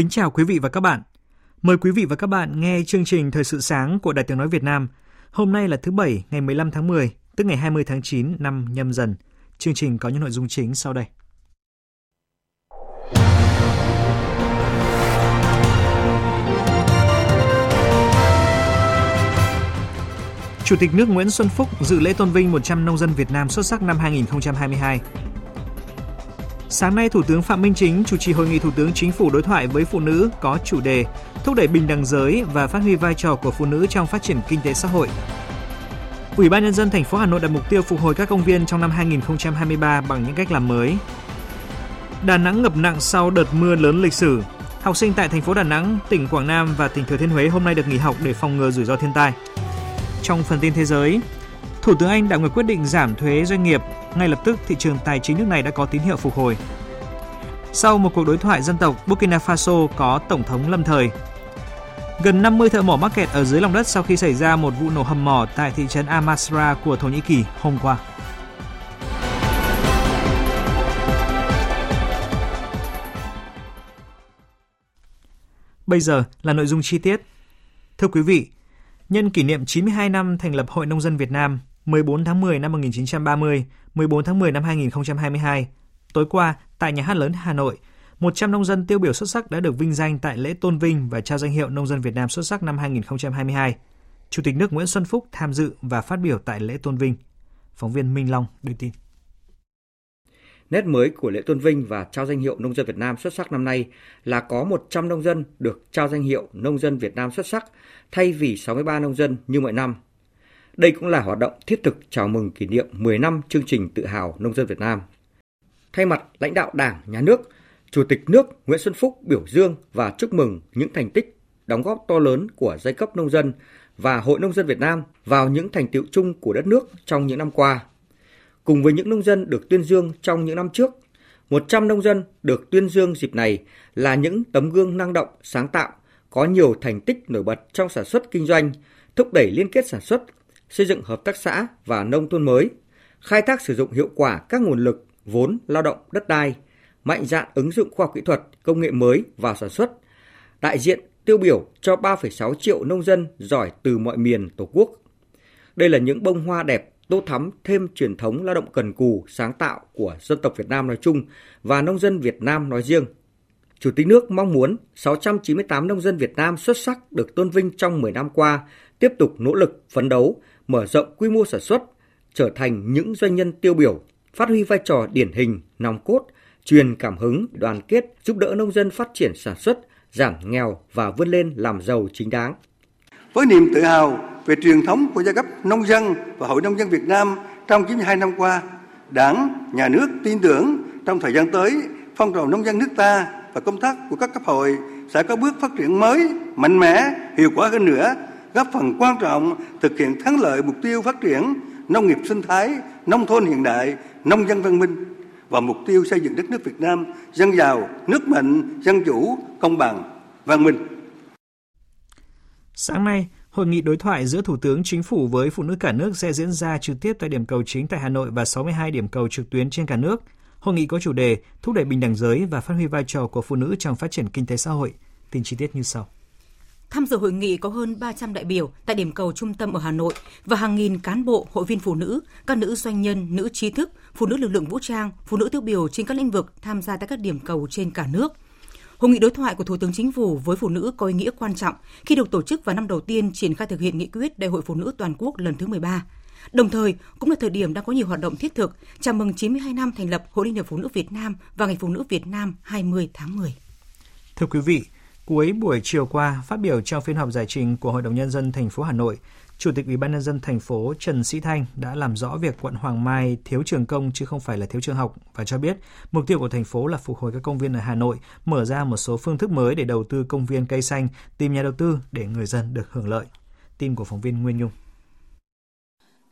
Kính chào quý vị và các bạn. Mời quý vị và các bạn nghe chương trình Thời sự sáng của Đài Tiếng Nói Việt Nam. Hôm nay là thứ Bảy, ngày 15 tháng 10, tức ngày 20 tháng 9 năm nhâm dần. Chương trình có những nội dung chính sau đây. Chủ tịch nước Nguyễn Xuân Phúc dự lễ tôn vinh 100 nông dân Việt Nam xuất sắc năm 2022. Sáng nay, Thủ tướng Phạm Minh Chính chủ trì hội nghị Thủ tướng Chính phủ đối thoại với phụ nữ có chủ đề thúc đẩy bình đẳng giới và phát huy vai trò của phụ nữ trong phát triển kinh tế xã hội. Ủy ban nhân dân thành phố Hà Nội đặt mục tiêu phục hồi các công viên trong năm 2023 bằng những cách làm mới. Đà Nẵng ngập nặng sau đợt mưa lớn lịch sử. Học sinh tại thành phố Đà Nẵng, tỉnh Quảng Nam và tỉnh Thừa Thiên Huế hôm nay được nghỉ học để phòng ngừa rủi ro thiên tai. Trong phần tin thế giới, Thủ tướng Anh đã người quyết định giảm thuế doanh nghiệp, ngay lập tức thị trường tài chính nước này đã có tín hiệu phục hồi. Sau một cuộc đối thoại dân tộc, Burkina Faso có tổng thống lâm thời. Gần 50 thợ mỏ mắc kẹt ở dưới lòng đất sau khi xảy ra một vụ nổ hầm mỏ tại thị trấn Amasra của Thổ Nhĩ Kỳ hôm qua. Bây giờ là nội dung chi tiết. Thưa quý vị, nhân kỷ niệm 92 năm thành lập Hội Nông dân Việt Nam, 14 tháng 10 năm 1930, 14 tháng 10 năm 2022, tối qua tại Nhà hát lớn Hà Nội, 100 nông dân tiêu biểu xuất sắc đã được vinh danh tại lễ tôn vinh và trao danh hiệu Nông dân Việt Nam xuất sắc năm 2022. Chủ tịch nước Nguyễn Xuân Phúc tham dự và phát biểu tại lễ tôn vinh. Phóng viên Minh Long đưa tin. Nét mới của lễ tôn vinh và trao danh hiệu Nông dân Việt Nam xuất sắc năm nay là có 100 nông dân được trao danh hiệu Nông dân Việt Nam xuất sắc thay vì 63 nông dân như mọi năm. Đây cũng là hoạt động thiết thực chào mừng kỷ niệm 10 năm chương trình tự hào nông dân Việt Nam. Thay mặt lãnh đạo Đảng, Nhà nước, Chủ tịch nước Nguyễn Xuân Phúc biểu dương và chúc mừng những thành tích, đóng góp to lớn của giai cấp nông dân và Hội Nông dân Việt Nam vào những thành tiệu chung của đất nước trong những năm qua. Cùng với những nông dân được tuyên dương trong những năm trước, 100 nông dân được tuyên dương dịp này là những tấm gương năng động, sáng tạo, có nhiều thành tích nổi bật trong sản xuất kinh doanh, thúc đẩy liên kết sản xuất, xây dựng hợp tác xã và nông thôn mới, khai thác sử dụng hiệu quả các nguồn lực, vốn, lao động, đất đai, mạnh dạn ứng dụng khoa học kỹ thuật, công nghệ mới vào sản xuất, đại diện tiêu biểu cho 3,6 triệu nông dân giỏi từ mọi miền Tổ quốc. Đây là những bông hoa đẹp tô thắm thêm truyền thống lao động cần cù, sáng tạo của dân tộc Việt Nam nói chung và nông dân Việt Nam nói riêng. Chủ tịch nước mong muốn 698 nông dân Việt Nam xuất sắc được tôn vinh trong 10 năm qua tiếp tục nỗ lực phấn đấu, mở rộng quy mô sản xuất, trở thành những doanh nhân tiêu biểu, phát huy vai trò điển hình, nòng cốt, truyền cảm hứng, đoàn kết, giúp đỡ nông dân phát triển sản xuất, giảm nghèo và vươn lên làm giàu chính đáng. Với niềm tự hào về truyền thống của giai cấp nông dân và Hội Nông dân Việt Nam trong 92 năm qua, Đảng, Nhà nước tin tưởng trong thời gian tới, phong trào nông dân nước ta và công tác của các cấp hội sẽ có bước phát triển mới, mạnh mẽ, hiệu quả hơn nữa, góp phần quan trọng thực hiện thắng lợi mục tiêu phát triển nông nghiệp sinh thái, nông thôn hiện đại, nông dân văn minh và mục tiêu xây dựng đất nước Việt Nam dân giàu, nước mạnh, dân chủ, công bằng, văn minh. Sáng nay, Hội nghị đối thoại giữa Thủ tướng Chính phủ với phụ nữ cả nước sẽ diễn ra trực tiếp tại điểm cầu chính tại Hà Nội và 62 điểm cầu trực tuyến trên cả nước. Hội nghị có chủ đề thúc đẩy bình đẳng giới và phát huy vai trò của phụ nữ trong phát triển kinh tế xã hội. Tin chi tiết như sau. Tham dự hội nghị có hơn 300 đại biểu tại điểm cầu trung tâm ở Hà Nội và hàng nghìn cán bộ, hội viên phụ nữ, các nữ doanh nhân, nữ trí thức, phụ nữ lực lượng vũ trang, phụ nữ tiêu biểu trên các lĩnh vực tham gia tại các điểm cầu trên cả nước. Hội nghị đối thoại của Thủ tướng Chính phủ với phụ nữ có ý nghĩa quan trọng khi được tổ chức vào năm đầu tiên triển khai thực hiện nghị quyết Đại hội Phụ nữ toàn quốc lần thứ 13. Đồng thời, cũng là thời điểm đang có nhiều hoạt động thiết thực chào mừng 92 năm thành lập Hội Liên hiệp Phụ nữ Việt Nam và Ngày Phụ nữ Việt Nam 20 tháng 10. Thưa quý vị, cuối buổi chiều qua, phát biểu trong phiên họp giải trình của Hội đồng nhân dân thành phố Hà Nội, Chủ tịch Ủy ban nhân dân thành phố Trần Sĩ Thanh đã làm rõ việc quận Hoàng Mai thiếu trường công chứ không phải là thiếu trường học và cho biết mục tiêu của thành phố là phục hồi các công viên ở Hà Nội, mở ra một số phương thức mới để đầu tư công viên cây xanh, tìm nhà đầu tư để người dân được hưởng lợi. Tin của phóng viên Nguyên Nhung.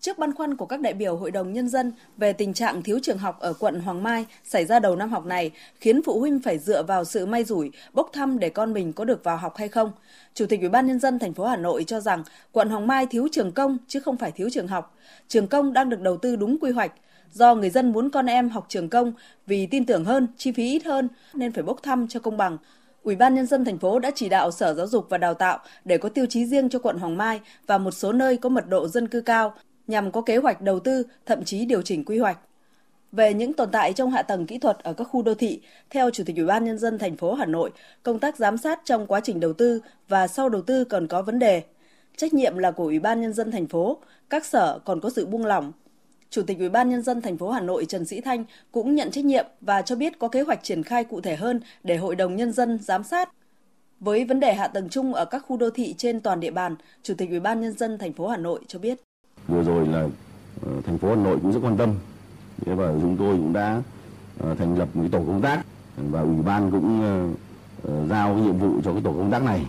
Trước băn khoăn của các đại biểu Hội đồng Nhân dân về tình trạng thiếu trường học ở quận Hoàng Mai xảy ra đầu năm học này, khiến phụ huynh phải dựa vào sự may rủi, bốc thăm để con mình có được vào học hay không. Chủ tịch Ủy ban Nhân dân thành phố Hà Nội cho rằng quận Hoàng Mai thiếu trường công chứ không phải thiếu trường học. Trường công đang được đầu tư đúng quy hoạch. Do người dân muốn con em học trường công vì tin tưởng hơn, chi phí ít hơn nên phải bốc thăm cho công bằng. Ủy ban nhân dân thành phố đã chỉ đạo Sở Giáo dục và Đào tạo để có tiêu chí riêng cho quận Hoàng Mai và một số nơi có mật độ dân cư cao nhằm có kế hoạch đầu tư, thậm chí điều chỉnh quy hoạch. Về những tồn tại trong hạ tầng kỹ thuật ở các khu đô thị, theo Chủ tịch Ủy ban nhân dân thành phố Hà Nội, công tác giám sát trong quá trình đầu tư và sau đầu tư còn có vấn đề. Trách nhiệm là của Ủy ban nhân dân thành phố, các sở còn có sự buông lỏng. Chủ tịch Ủy ban nhân dân thành phố Hà Nội Trần Sĩ Thanh cũng nhận trách nhiệm và cho biết có kế hoạch triển khai cụ thể hơn để Hội đồng nhân dân giám sát. Với vấn đề hạ tầng chung ở các khu đô thị trên toàn địa bàn, Chủ tịch Ủy ban nhân dân thành phố Hà Nội cho biết vừa rồi là ờ, thành phố Hà Nội cũng rất quan tâm. Và chúng tôi cũng đã ờ, thành lập một tổ công tác và ủy ban cũng ờ, giao cái nhiệm vụ cho cái tổ công tác này.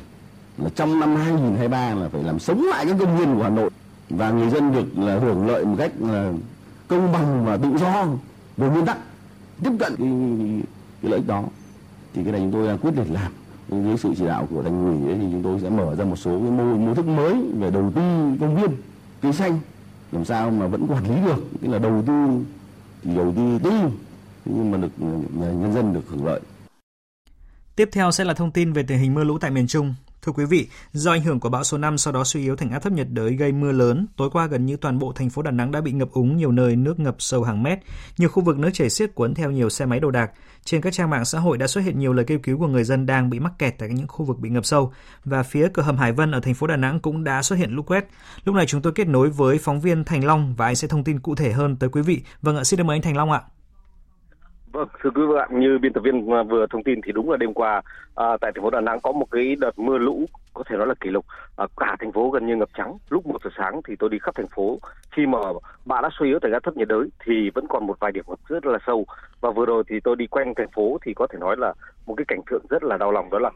Là trong năm 2023 là phải làm sống lại các công viên của Hà Nội và người dân được là hưởng lợi một cách là công bằng và tự do về nguyên tắc tiếp cận cái, cái lợi ích đó. Thì cái này chúng tôi đang quyết liệt làm. Dưới sự chỉ đạo của thành ủy thì chúng tôi sẽ mở ra một số cái mô mô thức mới về đầu tư công viên cây xanh làm sao mà vẫn quản lý được, tức là đầu tư thì đầu tư tư nhưng mà được ờ, nhân dân được hưởng lợi Tiếp theo sẽ là thông tin về tình hình mưa lũ tại miền Trung. Thưa quý vị, do ảnh hưởng của bão số 5 sau đó suy yếu thành áp thấp nhiệt đới gây mưa lớn, tối qua gần như toàn bộ thành phố Đà Nẵng đã bị ngập úng nhiều nơi nước ngập sâu hàng mét, nhiều khu vực nước chảy xiết cuốn theo nhiều xe máy đồ đạc. Trên các trang mạng xã hội đã xuất hiện nhiều lời kêu cứu của người dân đang bị mắc kẹt tại những khu vực bị ngập sâu và phía cửa hầm Hải Vân ở thành phố Đà Nẵng cũng đã xuất hiện lũ quét. Lúc này chúng tôi kết nối với phóng viên Thành Long và anh sẽ thông tin cụ thể hơn tới quý vị. Vâng ạ, xin được mời anh Thành Long ạ. Vâng, thưa quý bạn, như biên tập viên vừa thông tin thì đúng là đêm qua à, tại thành phố Đà Nẵng có một cái đợt mưa lũ có thể nói là kỷ lục. À, cả thành phố gần như ngập trắng. Lúc một giờ sáng thì tôi đi khắp thành phố. Khi mà bão đã suy yếu thành áp thấp nhiệt đới thì vẫn còn một vài điểm ngập rất là sâu. Và vừa rồi thì tôi đi quanh thành phố thì có thể nói là một cái cảnh tượng rất là đau lòng đó là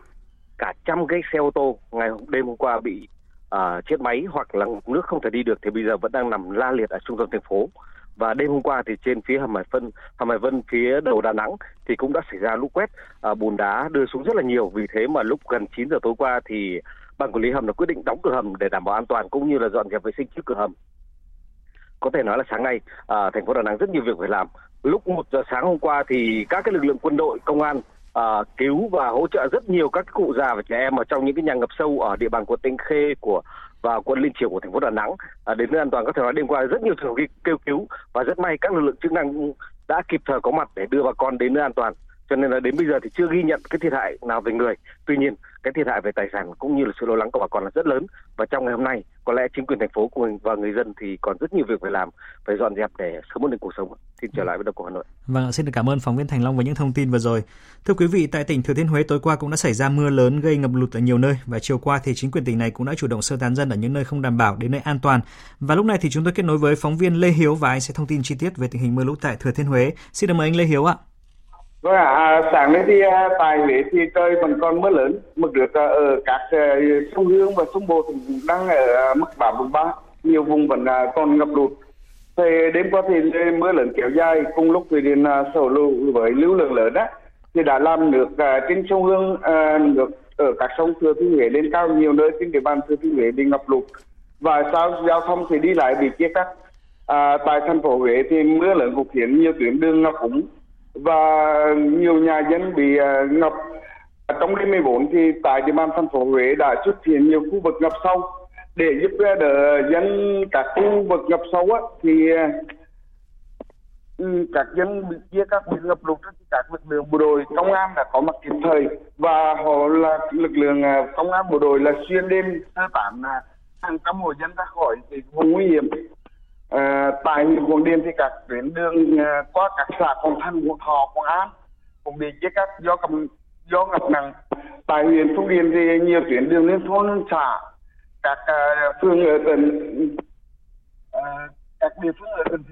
cả trăm cái xe ô tô ngày đêm hôm qua bị à, chết máy hoặc là nước không thể đi được thì bây giờ vẫn đang nằm la liệt ở trung tâm thành phố và đêm hôm qua thì trên phía hầm hải vân hầm hải vân phía đầu đà nẵng thì cũng đã xảy ra lũ quét à, bùn đá đưa xuống rất là nhiều. Vì thế mà lúc gần 9 giờ tối qua thì ban quản lý hầm đã quyết định đóng cửa hầm để đảm bảo an toàn cũng như là dọn dẹp vệ sinh trước cửa hầm. Có thể nói là sáng nay à, thành phố đà nẵng rất nhiều việc phải làm. Lúc một giờ sáng hôm qua thì các cái lực lượng quân đội công an à, cứu và hỗ trợ rất nhiều các cụ già và trẻ em ở trong những cái nhà ngập sâu ở địa bàn của tỉnh khê của và quận liên triều của thành phố Đà Nẵng à, đến nơi an toàn có thể nói đêm qua rất nhiều trường hợp kêu cứu và rất may các lực lượng chức năng đã kịp thời có mặt để đưa bà con đến nơi an toàn cho nên là đến bây giờ thì chưa ghi nhận cái thiệt hại nào về người tuy nhiên cái thiệt hại về tài sản cũng như là sự lo lắng của bà con là rất lớn và trong ngày hôm nay có lẽ chính quyền thành phố của mình và người dân thì còn rất nhiều việc phải làm phải dọn dẹp để sớm ổn định cuộc sống xin trở lại với đầu của Hà Nội Vâng, xin được cảm ơn phóng viên Thành Long với những thông tin vừa rồi. Thưa quý vị, tại tỉnh Thừa Thiên Huế tối qua cũng đã xảy ra mưa lớn gây ngập lụt ở nhiều nơi và chiều qua thì chính quyền tỉnh này cũng đã chủ động sơ tán dân ở những nơi không đảm bảo đến nơi an toàn. Và lúc này thì chúng tôi kết nối với phóng viên Lê Hiếu và anh sẽ thông tin chi tiết về tình hình mưa lũ tại Thừa Thiên Huế. Xin được mời anh Lê Hiếu ạ. Vâng ạ, à, sáng nay thì à, tại Huế thì trời vẫn còn mưa lớn, mực nước à, ở các à, sông Hương và sông Bồ thì đang ở à, mức báo vùng ba, nhiều vùng vẫn à, còn ngập lụt. Thì đêm qua thì mưa lớn kéo dài, cùng lúc thủy điện à, sổ lũ với lưu lượng lớn đó, thì đã làm nước trên sông Hương, nước ở các sông Thừa Thiên Huế lên cao. Nhiều nơi trên địa bàn Thừa Thiên Huế bị ngập lụt. Và sao giao thông thì đi lại bị chia cắt. À, tại thành phố Huế thì mưa lớn cũng khiến nhiều tuyến đường ngập úng và nhiều nhà dân bị à, ngập. À, trong đêm 14 thì tại địa bàn thành phố Huế đã xuất hiện nhiều khu vực ngập sâu. Để giúp à, đỡ dân các khu vực ngập sâu á, thì ừ, các dân bị chia các bị ngập lụt thì các lực lượng bộ đội. Công an đã có mặt kịp thời và họ là lực lượng công an bộ đội là xuyên đêm sơ tán hàng trăm hộ dân ra khỏi vùng nguy hiểm. À, tại huyện Quảng Điền thì các tuyến đường à, qua các xã Quảng thanh Quảng Thọ, Quảng An cũng bị chia cắt do cầm do ngập nặng. Tại huyện Phúc Điền thì nhiều tuyến đường liên thôn liên xã các uh, phường ở tỉnh uh, các địa phương ở tỉnh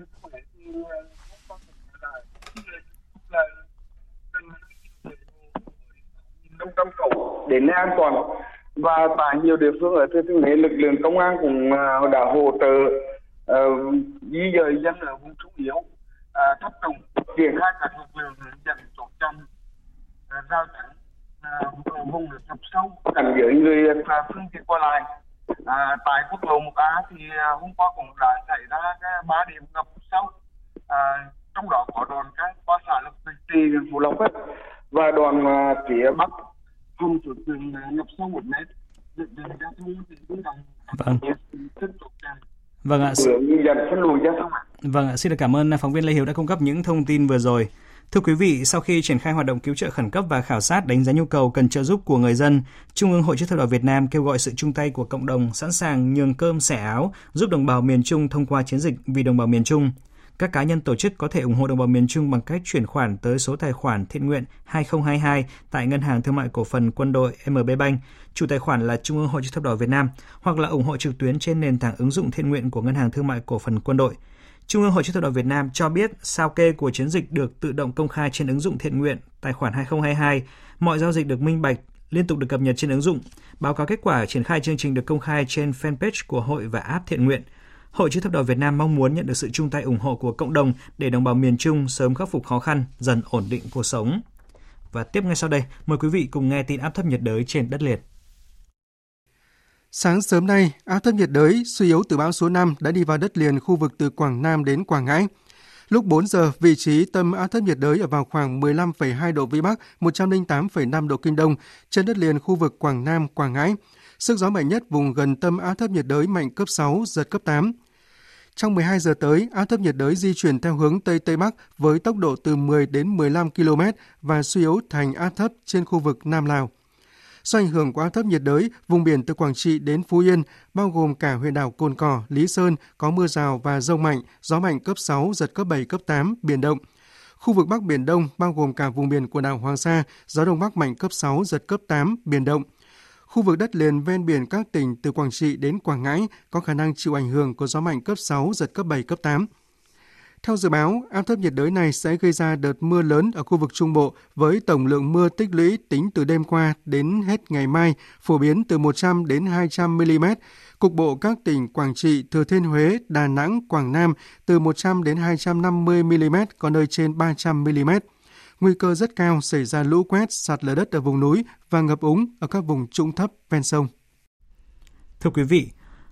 Thừa tâm cầu thì năm trăm đến nơi an toàn và tại nhiều địa phương ở Thừa Thiên Huế lực lượng công an cũng uh, đã hỗ trợ uh, di dời dân ở vùng trung yếu uh, thấp trùng triển khai các lực lượng hướng dẫn chốt chặn uh, giao chắn uh, vùng ngập sâu. Cảnh giới người uh, phương tiện qua lại. À, tại quốc lộ 1A thì à, hôm qua cũng đã xảy ra ba điểm ngập sâu. À, trong đó có đoạn cái qua xã Lộc Trì huyện Phú Lộc ấy, và à, phía bắc. Hầm chủ tường ngập sâu một mét. Dự định giao thông thì cũng đồng Vâng. tiếp tục Vâng ạ. dẫn phân luồng giao thông ạ. Vâng ạ, xin được cảm ơn phóng viên Lê Hiếu đã cung cấp những thông tin vừa rồi. Thưa quý vị, sau khi triển khai hoạt động cứu trợ khẩn cấp và khảo sát đánh giá nhu cầu cần trợ giúp của người dân, Trung ương Hội chữ thập đỏ Việt Nam kêu gọi sự chung tay của cộng đồng sẵn sàng nhường cơm xẻ áo giúp đồng bào miền Trung thông qua chiến dịch vì đồng bào miền Trung. Các cá nhân tổ chức có thể ủng hộ đồng bào miền Trung bằng cách chuyển khoản tới số tài khoản thiện nguyện 2022 tại Ngân hàng Thương mại Cổ phần Quân đội MB Bank, chủ tài khoản là Trung ương Hội chữ thập đỏ Việt Nam, hoặc là ủng hộ trực tuyến trên nền tảng ứng dụng thiện nguyện của Ngân hàng Thương mại Cổ phần Quân đội. Trung ương Hội chữ thập đỏ Việt Nam cho biết sao kê của chiến dịch được tự động công khai trên ứng dụng thiện nguyện tài khoản 2022, mọi giao dịch được minh bạch, liên tục được cập nhật trên ứng dụng. Báo cáo kết quả triển khai chương trình được công khai trên fanpage của hội và app thiện nguyện. Hội chữ thập đỏ Việt Nam mong muốn nhận được sự chung tay ủng hộ của cộng đồng để đồng bào miền Trung sớm khắc phục khó khăn, dần ổn định cuộc sống. Và tiếp ngay sau đây, mời quý vị cùng nghe tin áp thấp nhiệt đới trên đất liền. Sáng sớm nay, áp thấp nhiệt đới suy yếu từ bão số 5 đã đi vào đất liền khu vực từ Quảng Nam đến Quảng Ngãi. Lúc 4 giờ, vị trí tâm áp thấp nhiệt đới ở vào khoảng 15,2 độ Vĩ Bắc, 108,5 độ Kinh Đông, trên đất liền khu vực Quảng Nam, Quảng Ngãi. Sức gió mạnh nhất vùng gần tâm áp thấp nhiệt đới mạnh cấp 6, giật cấp 8. Trong 12 giờ tới, áp thấp nhiệt đới di chuyển theo hướng Tây Tây Bắc với tốc độ từ 10 đến 15 km và suy yếu thành áp thấp trên khu vực Nam Lào. Do ảnh hưởng của áp thấp nhiệt đới, vùng biển từ Quảng Trị đến Phú Yên, bao gồm cả huyện đảo Cồn Cỏ, Lý Sơn, có mưa rào và rông mạnh, gió mạnh cấp 6, giật cấp 7, cấp 8, biển động. Khu vực Bắc Biển Đông, bao gồm cả vùng biển của đảo Hoàng Sa, gió Đông Bắc mạnh cấp 6, giật cấp 8, biển động. Khu vực đất liền ven biển các tỉnh từ Quảng Trị đến Quảng Ngãi có khả năng chịu ảnh hưởng của gió mạnh cấp 6, giật cấp 7, cấp 8. Theo dự báo, áp thấp nhiệt đới này sẽ gây ra đợt mưa lớn ở khu vực Trung Bộ với tổng lượng mưa tích lũy tính từ đêm qua đến hết ngày mai phổ biến từ 100 đến 200 mm. Cục bộ các tỉnh Quảng Trị, Thừa Thiên Huế, Đà Nẵng, Quảng Nam từ 100 đến 250 mm, có nơi trên 300 mm. Nguy cơ rất cao xảy ra lũ quét, sạt lở đất ở vùng núi và ngập úng ở các vùng trũng thấp ven sông. Thưa quý vị,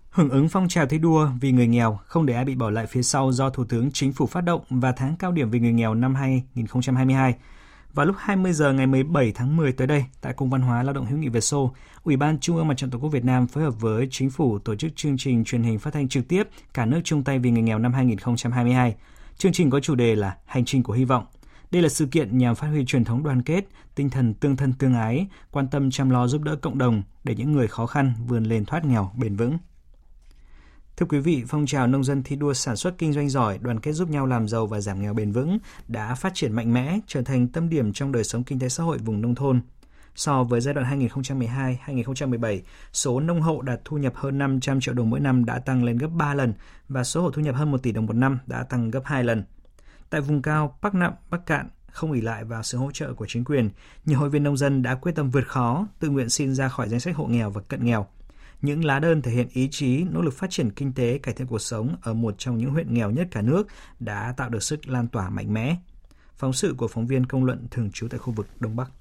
Hưởng ứng phong trào thi đua vì người nghèo, không để ai bị bỏ lại phía sau do Thủ tướng Chính phủ phát động và tháng cao điểm vì người nghèo năm 2022. Vào lúc 20 giờ ngày 17 tháng 10 tới đây, tại Cung văn hóa Lao động hữu nghị Việt Xô, Ủy ban Trung ương Mặt trận Tổ quốc Việt Nam phối hợp với Chính phủ tổ chức chương trình truyền hình phát thanh trực tiếp Cả nước chung tay vì người nghèo năm 2022. Chương trình có chủ đề là Hành trình của hy vọng. Đây là sự kiện nhằm phát huy truyền thống đoàn kết, tinh thần tương thân tương ái, quan tâm chăm lo giúp đỡ cộng đồng để những người khó khăn vươn lên thoát nghèo bền vững. Thưa quý vị, phong trào nông dân thi đua sản xuất kinh doanh giỏi, đoàn kết giúp nhau làm giàu và giảm nghèo bền vững đã phát triển mạnh mẽ, trở thành tâm điểm trong đời sống kinh tế xã hội vùng nông thôn. So với giai đoạn 2012-2017, số nông hộ đạt thu nhập hơn 500 triệu đồng mỗi năm đã tăng lên gấp 3 lần và số hộ thu nhập hơn 1 tỷ đồng một năm đã tăng gấp 2 lần. Tại vùng cao Bắc Nậm, Bắc Cạn, không ỉ lại vào sự hỗ trợ của chính quyền, nhiều hội viên nông dân đã quyết tâm vượt khó, tự nguyện xin ra khỏi danh sách hộ nghèo và cận nghèo. Những lá đơn thể hiện ý chí, nỗ lực phát triển kinh tế, cải thiện cuộc sống ở một trong những huyện nghèo nhất cả nước đã tạo được sức lan tỏa mạnh mẽ. Phóng sự của phóng viên công luận thường trú tại khu vực Đông Bắc.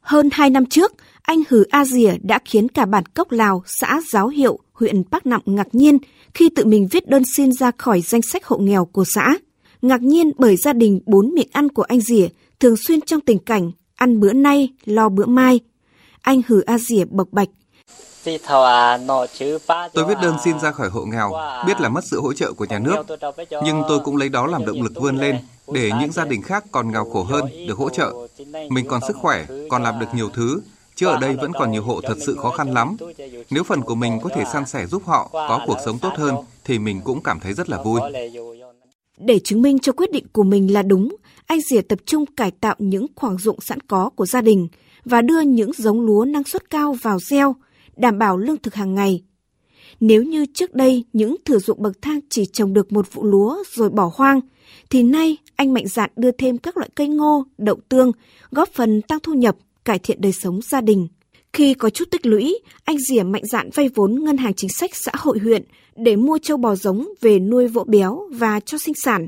Hơn 2 năm trước, anh Hử A Dìa đã khiến cả bản Cốc Lào, xã Giáo Hiệu, huyện Bắc Nậm ngạc nhiên khi tự mình viết đơn xin ra khỏi danh sách hộ nghèo của xã. Ngạc nhiên bởi gia đình bốn miệng ăn của anh Dìa thường xuyên trong tình cảnh ăn bữa nay, lo bữa mai. Anh Hử A Dìa bộc bạch, Tôi viết đơn xin ra khỏi hộ nghèo, biết là mất sự hỗ trợ của nhà nước, nhưng tôi cũng lấy đó làm động lực vươn lên để những gia đình khác còn nghèo khổ hơn được hỗ trợ. Mình còn sức khỏe, còn làm được nhiều thứ, chứ ở đây vẫn còn nhiều hộ thật sự khó khăn lắm. Nếu phần của mình có thể san sẻ giúp họ có cuộc sống tốt hơn thì mình cũng cảm thấy rất là vui. Để chứng minh cho quyết định của mình là đúng, anh Dìa tập trung cải tạo những khoảng ruộng sẵn có của gia đình và đưa những giống lúa năng suất cao vào gieo, đảm bảo lương thực hàng ngày. Nếu như trước đây những thửa ruộng bậc thang chỉ trồng được một vụ lúa rồi bỏ hoang, thì nay anh mạnh dạn đưa thêm các loại cây ngô, đậu tương, góp phần tăng thu nhập, cải thiện đời sống gia đình. Khi có chút tích lũy, anh Dìa mạnh dạn vay vốn ngân hàng chính sách xã hội huyện để mua châu bò giống về nuôi vỗ béo và cho sinh sản.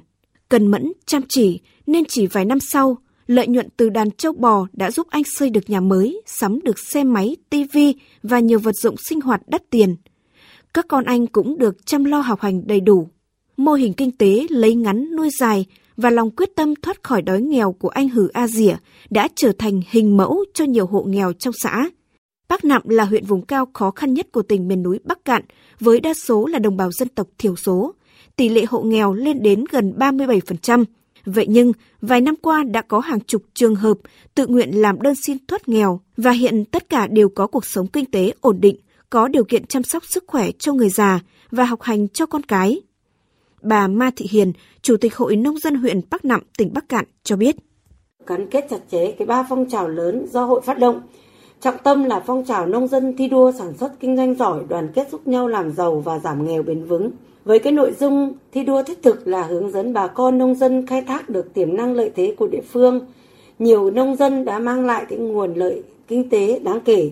Cần mẫn, chăm chỉ nên chỉ vài năm sau, lợi nhuận từ đàn châu bò đã giúp anh xây được nhà mới, sắm được xe máy, tivi và nhiều vật dụng sinh hoạt đắt tiền. Các con anh cũng được chăm lo học hành đầy đủ. Mô hình kinh tế lấy ngắn nuôi dài và lòng quyết tâm thoát khỏi đói nghèo của anh Hử A Dỉa đã trở thành hình mẫu cho nhiều hộ nghèo trong xã. Bắc Nạm là huyện vùng cao khó khăn nhất của tỉnh miền núi Bắc Cạn, với đa số là đồng bào dân tộc thiểu số. Tỷ lệ hộ nghèo lên đến gần 37%. Vậy nhưng, vài năm qua đã có hàng chục trường hợp tự nguyện làm đơn xin thoát nghèo và hiện tất cả đều có cuộc sống kinh tế ổn định, có điều kiện chăm sóc sức khỏe cho người già và học hành cho con cái. Bà Ma Thị Hiền, Chủ tịch Hội Nông dân huyện Bắc Nạm, tỉnh Bắc Cạn cho biết. Gắn kết chặt chẽ cái ba phong trào lớn do hội phát động, Trọng tâm là phong trào nông dân thi đua sản xuất kinh doanh giỏi, đoàn kết giúp nhau làm giàu và giảm nghèo bền vững. Với cái nội dung thi đua thiết thực là hướng dẫn bà con nông dân khai thác được tiềm năng lợi thế của địa phương. Nhiều nông dân đã mang lại cái nguồn lợi kinh tế đáng kể,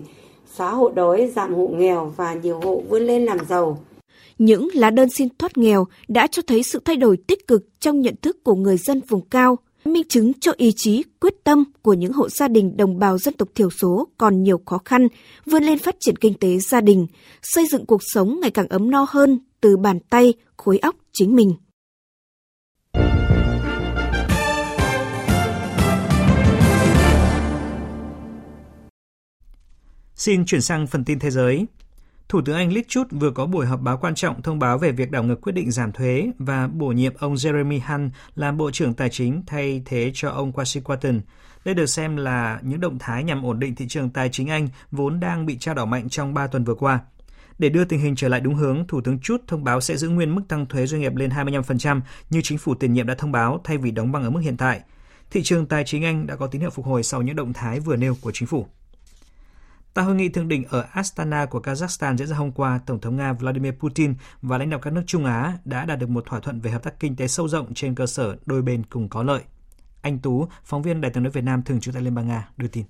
xóa hộ đói, giảm hộ nghèo và nhiều hộ vươn lên làm giàu. Những lá đơn xin thoát nghèo đã cho thấy sự thay đổi tích cực trong nhận thức của người dân vùng cao, minh chứng cho ý chí, quyết tâm của những hộ gia đình đồng bào dân tộc thiểu số còn nhiều khó khăn, vươn lên phát triển kinh tế gia đình, xây dựng cuộc sống ngày càng ấm no hơn từ bàn tay, khối óc chính mình. Xin chuyển sang phần tin thế giới. Thủ tướng Anh Liz Truss vừa có buổi họp báo quan trọng thông báo về việc đảo ngược quyết định giảm thuế và bổ nhiệm ông Jeremy Hunt làm Bộ trưởng Tài chính thay thế cho ông Kwasi Kwarteng. Đây được xem là những động thái nhằm ổn định thị trường tài chính Anh vốn đang bị trao đảo mạnh trong 3 tuần vừa qua. Để đưa tình hình trở lại đúng hướng, Thủ tướng Truss thông báo sẽ giữ nguyên mức tăng thuế doanh nghiệp lên 25% như chính phủ tiền nhiệm đã thông báo thay vì đóng băng ở mức hiện tại. Thị trường tài chính Anh đã có tín hiệu phục hồi sau những động thái vừa nêu của chính phủ. Tại hội nghị thượng đỉnh ở Astana của Kazakhstan diễn ra hôm qua, Tổng thống Nga Vladimir Putin và lãnh đạo các nước Trung Á đã đạt được một thỏa thuận về hợp tác kinh tế sâu rộng trên cơ sở đôi bên cùng có lợi. Anh Tú, phóng viên Đài tiếng nói Việt Nam thường trú tại Liên bang Nga, đưa tin.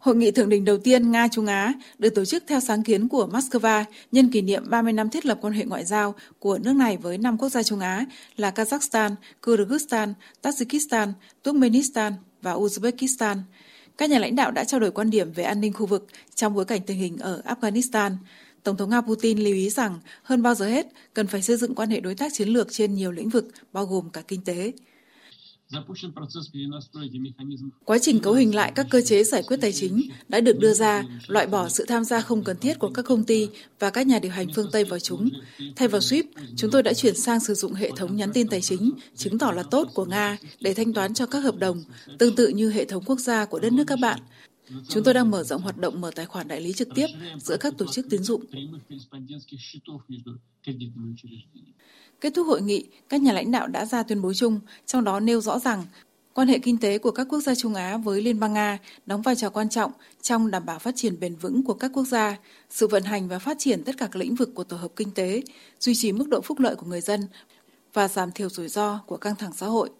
Hội nghị thượng đỉnh đầu tiên Nga-Trung Á được tổ chức theo sáng kiến của Moscow nhân kỷ niệm 30 năm thiết lập quan hệ ngoại giao của nước này với năm quốc gia Trung Á là Kazakhstan, Kyrgyzstan, Tajikistan, Turkmenistan và Uzbekistan – các nhà lãnh đạo đã trao đổi quan điểm về an ninh khu vực trong bối cảnh tình hình ở Afghanistan. Tổng thống Nga Putin lưu ý rằng hơn bao giờ hết cần phải xây dựng quan hệ đối tác chiến lược trên nhiều lĩnh vực, bao gồm cả kinh tế. Quá trình cấu hình lại các cơ chế giải quyết tài chính đã được đưa ra, loại bỏ sự tham gia không cần thiết của các công ty và các nhà điều hành phương Tây vào chúng. Thay vào SWIFT, chúng tôi đã chuyển sang sử dụng hệ thống nhắn tin tài chính, chứng tỏ là tốt của Nga để thanh toán cho các hợp đồng, tương tự như hệ thống quốc gia của đất nước các bạn. Chúng tôi đang mở rộng hoạt động mở tài khoản đại lý trực tiếp giữa các tổ chức tín dụng. Kết thúc hội nghị, các nhà lãnh đạo đã ra tuyên bố chung, trong đó nêu rõ rằng quan hệ kinh tế của các quốc gia Trung Á với Liên bang Nga đóng vai trò quan trọng trong đảm bảo phát triển bền vững của các quốc gia, sự vận hành và phát triển tất cả các lĩnh vực của tổ hợp kinh tế, duy trì mức độ phúc lợi của người dân và giảm thiểu rủi ro của căng thẳng xã hội.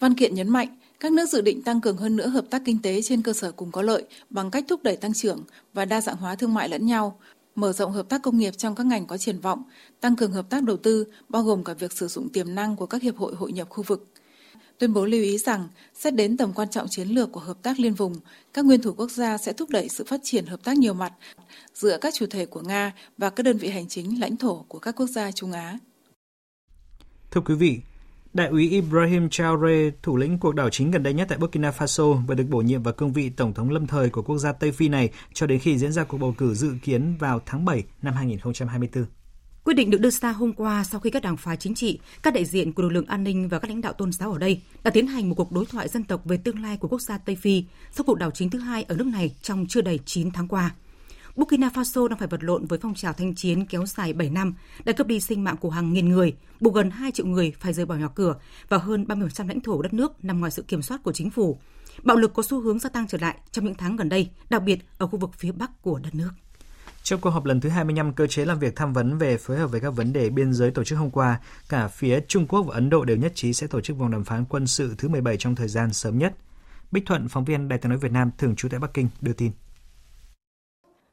Văn kiện nhấn mạnh, các nước dự định tăng cường hơn nữa hợp tác kinh tế trên cơ sở cùng có lợi bằng cách thúc đẩy tăng trưởng và đa dạng hóa thương mại lẫn nhau, mở rộng hợp tác công nghiệp trong các ngành có triển vọng, tăng cường hợp tác đầu tư, bao gồm cả việc sử dụng tiềm năng của các hiệp hội hội nhập khu vực. Tuyên bố lưu ý rằng, xét đến tầm quan trọng chiến lược của hợp tác liên vùng, các nguyên thủ quốc gia sẽ thúc đẩy sự phát triển hợp tác nhiều mặt giữa các chủ thể của Nga và các đơn vị hành chính lãnh thổ của các quốc gia Trung Á. Thưa quý vị, Đại úy Ibrahim Traore, thủ lĩnh cuộc đảo chính gần đây nhất tại Burkina Faso, vừa được bổ nhiệm vào cương vị tổng thống lâm thời của quốc gia Tây Phi này cho đến khi diễn ra cuộc bầu cử dự kiến vào tháng 7 năm 2024. Quyết định được đưa ra hôm qua sau khi các đảng phái chính trị, các đại diện của lực lượng an ninh và các lãnh đạo tôn giáo ở đây đã tiến hành một cuộc đối thoại dân tộc về tương lai của quốc gia Tây Phi sau cuộc đảo chính thứ hai ở nước này trong chưa đầy 9 tháng qua. Burkina Faso đang phải vật lộn với phong trào thanh chiến kéo dài 7 năm, đã cướp đi sinh mạng của hàng nghìn người, buộc gần 2 triệu người phải rời bỏ nhà cửa và hơn 30% lãnh thổ đất nước nằm ngoài sự kiểm soát của chính phủ. Bạo lực có xu hướng gia tăng trở lại trong những tháng gần đây, đặc biệt ở khu vực phía bắc của đất nước. Trong cuộc họp lần thứ 25 cơ chế làm việc tham vấn về phối hợp với các vấn đề biên giới tổ chức hôm qua, cả phía Trung Quốc và Ấn Độ đều nhất trí sẽ tổ chức vòng đàm phán quân sự thứ 17 trong thời gian sớm nhất. Bích Thuận, phóng viên Đài tiếng nói Việt Nam thường trú tại Bắc Kinh đưa tin.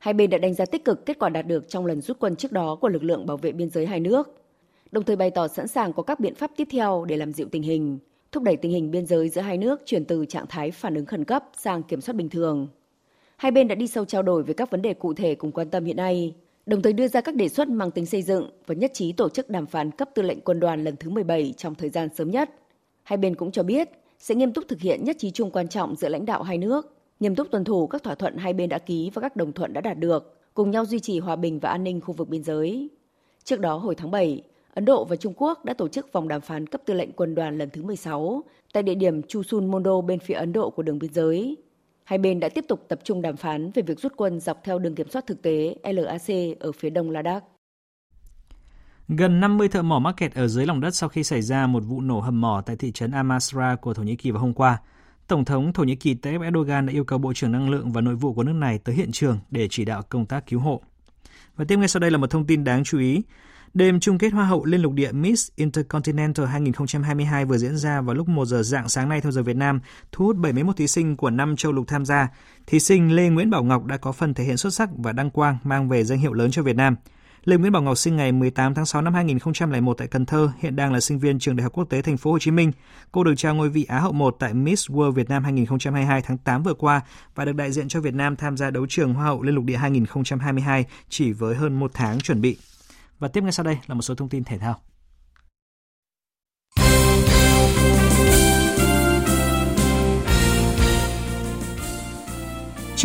Hai bên đã đánh giá tích cực kết quả đạt được trong lần rút quân trước đó của lực lượng bảo vệ biên giới hai nước, đồng thời bày tỏ sẵn sàng có các biện pháp tiếp theo để làm dịu tình hình, thúc đẩy tình hình biên giới giữa hai nước chuyển từ trạng thái phản ứng khẩn cấp sang kiểm soát bình thường. Hai bên đã đi sâu trao đổi về các vấn đề cụ thể cùng quan tâm hiện nay, đồng thời đưa ra các đề xuất mang tính xây dựng và nhất trí tổ chức đàm phán cấp tư lệnh quân đoàn lần thứ 17 trong thời gian sớm nhất. Hai bên cũng cho biết sẽ nghiêm túc thực hiện nhất trí chung quan trọng giữa lãnh đạo hai nước, nghiêm túc tuân thủ các thỏa thuận hai bên đã ký và các đồng thuận đã đạt được, cùng nhau duy trì hòa bình và an ninh khu vực biên giới. Trước đó hồi tháng 7, Ấn Độ và Trung Quốc đã tổ chức vòng đàm phán cấp tư lệnh quân đoàn lần thứ 16 tại địa điểm Chusun Mondo bên phía Ấn Độ của đường biên giới. Hai bên đã tiếp tục tập trung đàm phán về việc rút quân dọc theo đường kiểm soát thực tế LAC ở phía đông Ladakh. Gần 50 thợ mỏ mắc kẹt ở dưới lòng đất sau khi xảy ra một vụ nổ hầm mỏ tại thị trấn Amasra của Thổ Nhĩ Kỳ vào hôm qua. Tổng thống Thổ Nhĩ Kỳ Tayyip Erdogan đã yêu cầu Bộ trưởng Năng lượng và Nội vụ của nước này tới hiện trường để chỉ đạo công tác cứu hộ. Và tiếp ngay sau đây là một thông tin đáng chú ý. Đêm chung kết Hoa hậu Liên lục địa Miss Intercontinental 2022 vừa diễn ra vào lúc 1 giờ dạng sáng nay theo giờ Việt Nam, thu hút 71 thí sinh của năm châu lục tham gia. Thí sinh Lê Nguyễn Bảo Ngọc đã có phần thể hiện xuất sắc và đăng quang mang về danh hiệu lớn cho Việt Nam. Lê Nguyễn Bảo Ngọc sinh ngày 18 tháng 6 năm 2001 tại Cần Thơ, hiện đang là sinh viên trường Đại học Quốc tế Thành phố Hồ Chí Minh. Cô được trao ngôi vị Á hậu 1 tại Miss World Việt Nam 2022 tháng 8 vừa qua và được đại diện cho Việt Nam tham gia đấu trường Hoa hậu Liên lục địa 2022 chỉ với hơn một tháng chuẩn bị. Và tiếp ngay sau đây là một số thông tin thể thao.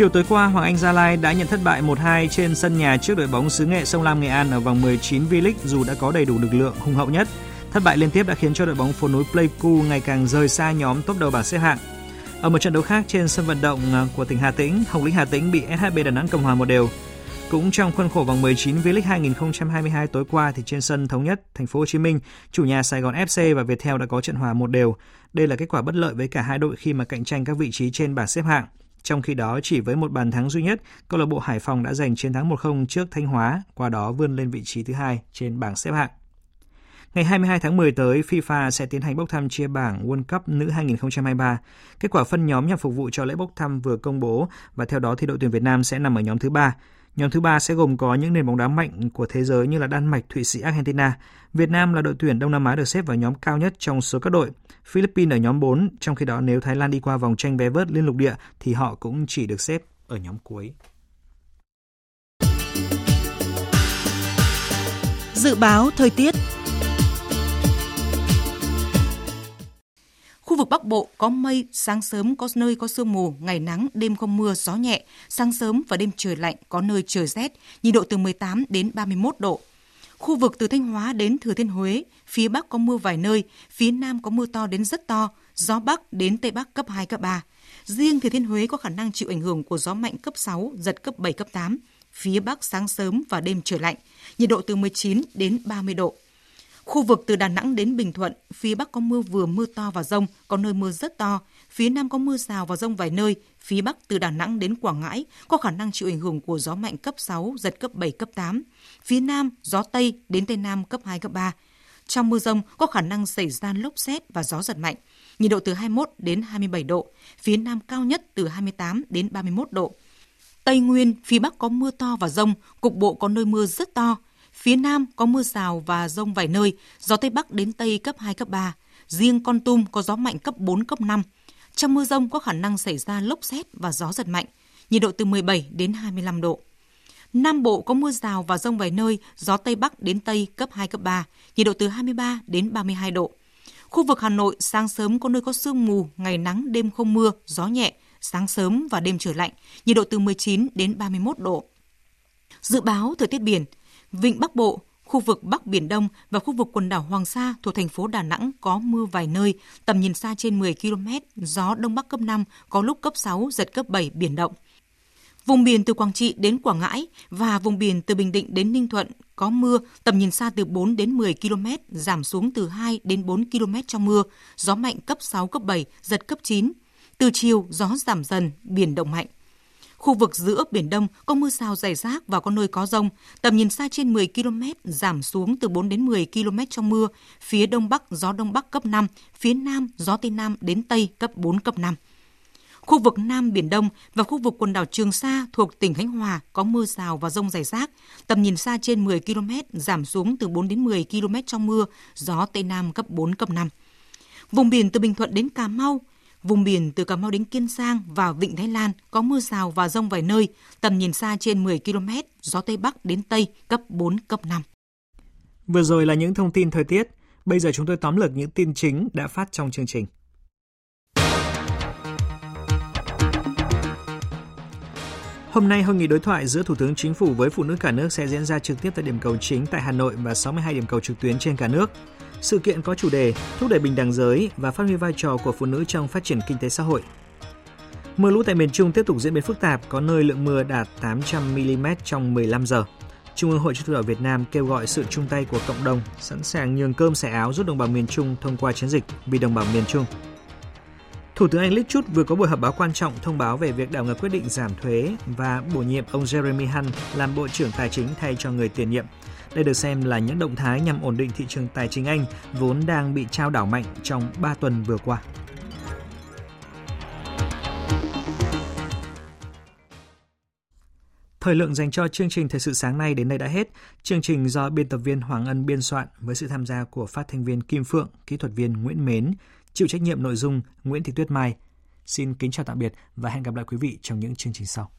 Chiều tối qua, Hoàng Anh Gia Lai đã nhận thất bại 1-2 trên sân nhà trước đội bóng xứ Nghệ Sông Lam Nghệ An ở vòng 19 V-League dù đã có đầy đủ lực lượng hùng hậu nhất. Thất bại liên tiếp đã khiến cho đội bóng phố núi Pleiku ngày càng rời xa nhóm top đầu bảng xếp hạng. Ở một trận đấu khác trên sân vận động của tỉnh Hà Tĩnh, Hồng Lĩnh Hà Tĩnh bị SHB Đà Nẵng cầm hòa một đều. Cũng trong khuôn khổ vòng 19 V-League 2022 tối qua thì trên sân thống nhất thành phố Hồ Chí Minh, chủ nhà Sài Gòn FC và Viettel đã có trận hòa một đều. Đây là kết quả bất lợi với cả hai đội khi mà cạnh tranh các vị trí trên bảng xếp hạng. Trong khi đó, chỉ với một bàn thắng duy nhất, câu lạc bộ Hải Phòng đã giành chiến thắng 1-0 trước Thanh Hóa, qua đó vươn lên vị trí thứ hai trên bảng xếp hạng. Ngày 22 tháng 10 tới, FIFA sẽ tiến hành bốc thăm chia bảng World Cup nữ 2023. Kết quả phân nhóm nhằm phục vụ cho lễ bốc thăm vừa công bố và theo đó thì đội tuyển Việt Nam sẽ nằm ở nhóm thứ ba. Nhóm thứ ba sẽ gồm có những nền bóng đá mạnh của thế giới như là Đan Mạch, Thụy Sĩ, Argentina. Việt Nam là đội tuyển Đông Nam Á được xếp vào nhóm cao nhất trong số các đội. Philippines ở nhóm 4, trong khi đó nếu Thái Lan đi qua vòng tranh vé vớt liên lục địa thì họ cũng chỉ được xếp ở nhóm cuối. Dự báo thời tiết Khu vực Bắc Bộ có mây, sáng sớm có nơi có sương mù, ngày nắng, đêm không mưa, gió nhẹ, sáng sớm và đêm trời lạnh, có nơi trời rét, nhiệt độ từ 18 đến 31 độ. Khu vực từ Thanh Hóa đến Thừa Thiên Huế, phía Bắc có mưa vài nơi, phía Nam có mưa to đến rất to, gió Bắc đến Tây Bắc cấp 2, cấp 3. Riêng Thừa Thiên Huế có khả năng chịu ảnh hưởng của gió mạnh cấp 6, giật cấp 7, cấp 8. Phía Bắc sáng sớm và đêm trời lạnh, nhiệt độ từ 19 đến 30 độ. Khu vực từ Đà Nẵng đến Bình Thuận, phía Bắc có mưa vừa mưa to và rông, có nơi mưa rất to. Phía Nam có mưa rào và rông vài nơi. Phía Bắc từ Đà Nẵng đến Quảng Ngãi có khả năng chịu ảnh hưởng của gió mạnh cấp 6, giật cấp 7, cấp 8. Phía Nam, gió Tây đến Tây Nam cấp 2, cấp 3. Trong mưa rông có khả năng xảy ra lốc xét và gió giật mạnh. Nhiệt độ từ 21 đến 27 độ, phía Nam cao nhất từ 28 đến 31 độ. Tây Nguyên, phía Bắc có mưa to và rông, cục bộ có nơi mưa rất to, Phía Nam có mưa rào và rông vài nơi, gió Tây Bắc đến Tây cấp 2, cấp 3. Riêng Con Tum có gió mạnh cấp 4, cấp 5. Trong mưa rông có khả năng xảy ra lốc xét và gió giật mạnh, nhiệt độ từ 17 đến 25 độ. Nam Bộ có mưa rào và rông vài nơi, gió Tây Bắc đến Tây cấp 2, cấp 3, nhiệt độ từ 23 đến 32 độ. Khu vực Hà Nội sáng sớm có nơi có sương mù, ngày nắng, đêm không mưa, gió nhẹ, sáng sớm và đêm trời lạnh, nhiệt độ từ 19 đến 31 độ. Dự báo thời tiết biển, Vịnh Bắc Bộ, Khu vực Bắc Biển Đông và khu vực quần đảo Hoàng Sa thuộc thành phố Đà Nẵng có mưa vài nơi, tầm nhìn xa trên 10 km, gió Đông Bắc cấp 5, có lúc cấp 6, giật cấp 7, biển động. Vùng biển từ Quảng Trị đến Quảng Ngãi và vùng biển từ Bình Định đến Ninh Thuận có mưa, tầm nhìn xa từ 4 đến 10 km, giảm xuống từ 2 đến 4 km trong mưa, gió mạnh cấp 6, cấp 7, giật cấp 9. Từ chiều, gió giảm dần, biển động mạnh. Khu vực giữa Biển Đông có mưa rào rải rác và có nơi có rông, tầm nhìn xa trên 10 km, giảm xuống từ 4 đến 10 km trong mưa, phía Đông Bắc gió Đông Bắc cấp 5, phía Nam gió Tây Nam đến Tây cấp 4, cấp 5. Khu vực Nam Biển Đông và khu vực quần đảo Trường Sa thuộc tỉnh Khánh Hòa có mưa rào và rông rải rác, tầm nhìn xa trên 10 km, giảm xuống từ 4 đến 10 km trong mưa, gió Tây Nam cấp 4, cấp 5. Vùng biển từ Bình Thuận đến Cà Mau, vùng biển từ Cà Mau đến Kiên Giang và Vịnh Thái Lan có mưa rào và rông vài nơi, tầm nhìn xa trên 10 km, gió Tây Bắc đến Tây cấp 4, cấp 5. Vừa rồi là những thông tin thời tiết, bây giờ chúng tôi tóm lược những tin chính đã phát trong chương trình. Hôm nay, hội nghị đối thoại giữa Thủ tướng Chính phủ với phụ nữ cả nước sẽ diễn ra trực tiếp tại điểm cầu chính tại Hà Nội và 62 điểm cầu trực tuyến trên cả nước. Sự kiện có chủ đề thúc đẩy bình đẳng giới và phát huy vai trò của phụ nữ trong phát triển kinh tế xã hội. Mưa lũ tại miền Trung tiếp tục diễn biến phức tạp, có nơi lượng mưa đạt 800 mm trong 15 giờ. Trung ương Hội Chữ thập đỏ Việt Nam kêu gọi sự chung tay của cộng đồng, sẵn sàng nhường cơm xẻ áo giúp đồng bào miền Trung thông qua chiến dịch vì đồng bào miền Trung. Thủ tướng Anh Liz vừa có buổi họp báo quan trọng thông báo về việc đảo ngược quyết định giảm thuế và bổ nhiệm ông Jeremy Hunt làm Bộ trưởng Tài chính thay cho người tiền nhiệm. Đây được xem là những động thái nhằm ổn định thị trường tài chính Anh vốn đang bị trao đảo mạnh trong 3 tuần vừa qua. Thời lượng dành cho chương trình Thời sự sáng nay đến đây đã hết. Chương trình do biên tập viên Hoàng Ân biên soạn với sự tham gia của phát thanh viên Kim Phượng, kỹ thuật viên Nguyễn Mến, chịu trách nhiệm nội dung Nguyễn Thị Tuyết Mai. Xin kính chào tạm biệt và hẹn gặp lại quý vị trong những chương trình sau.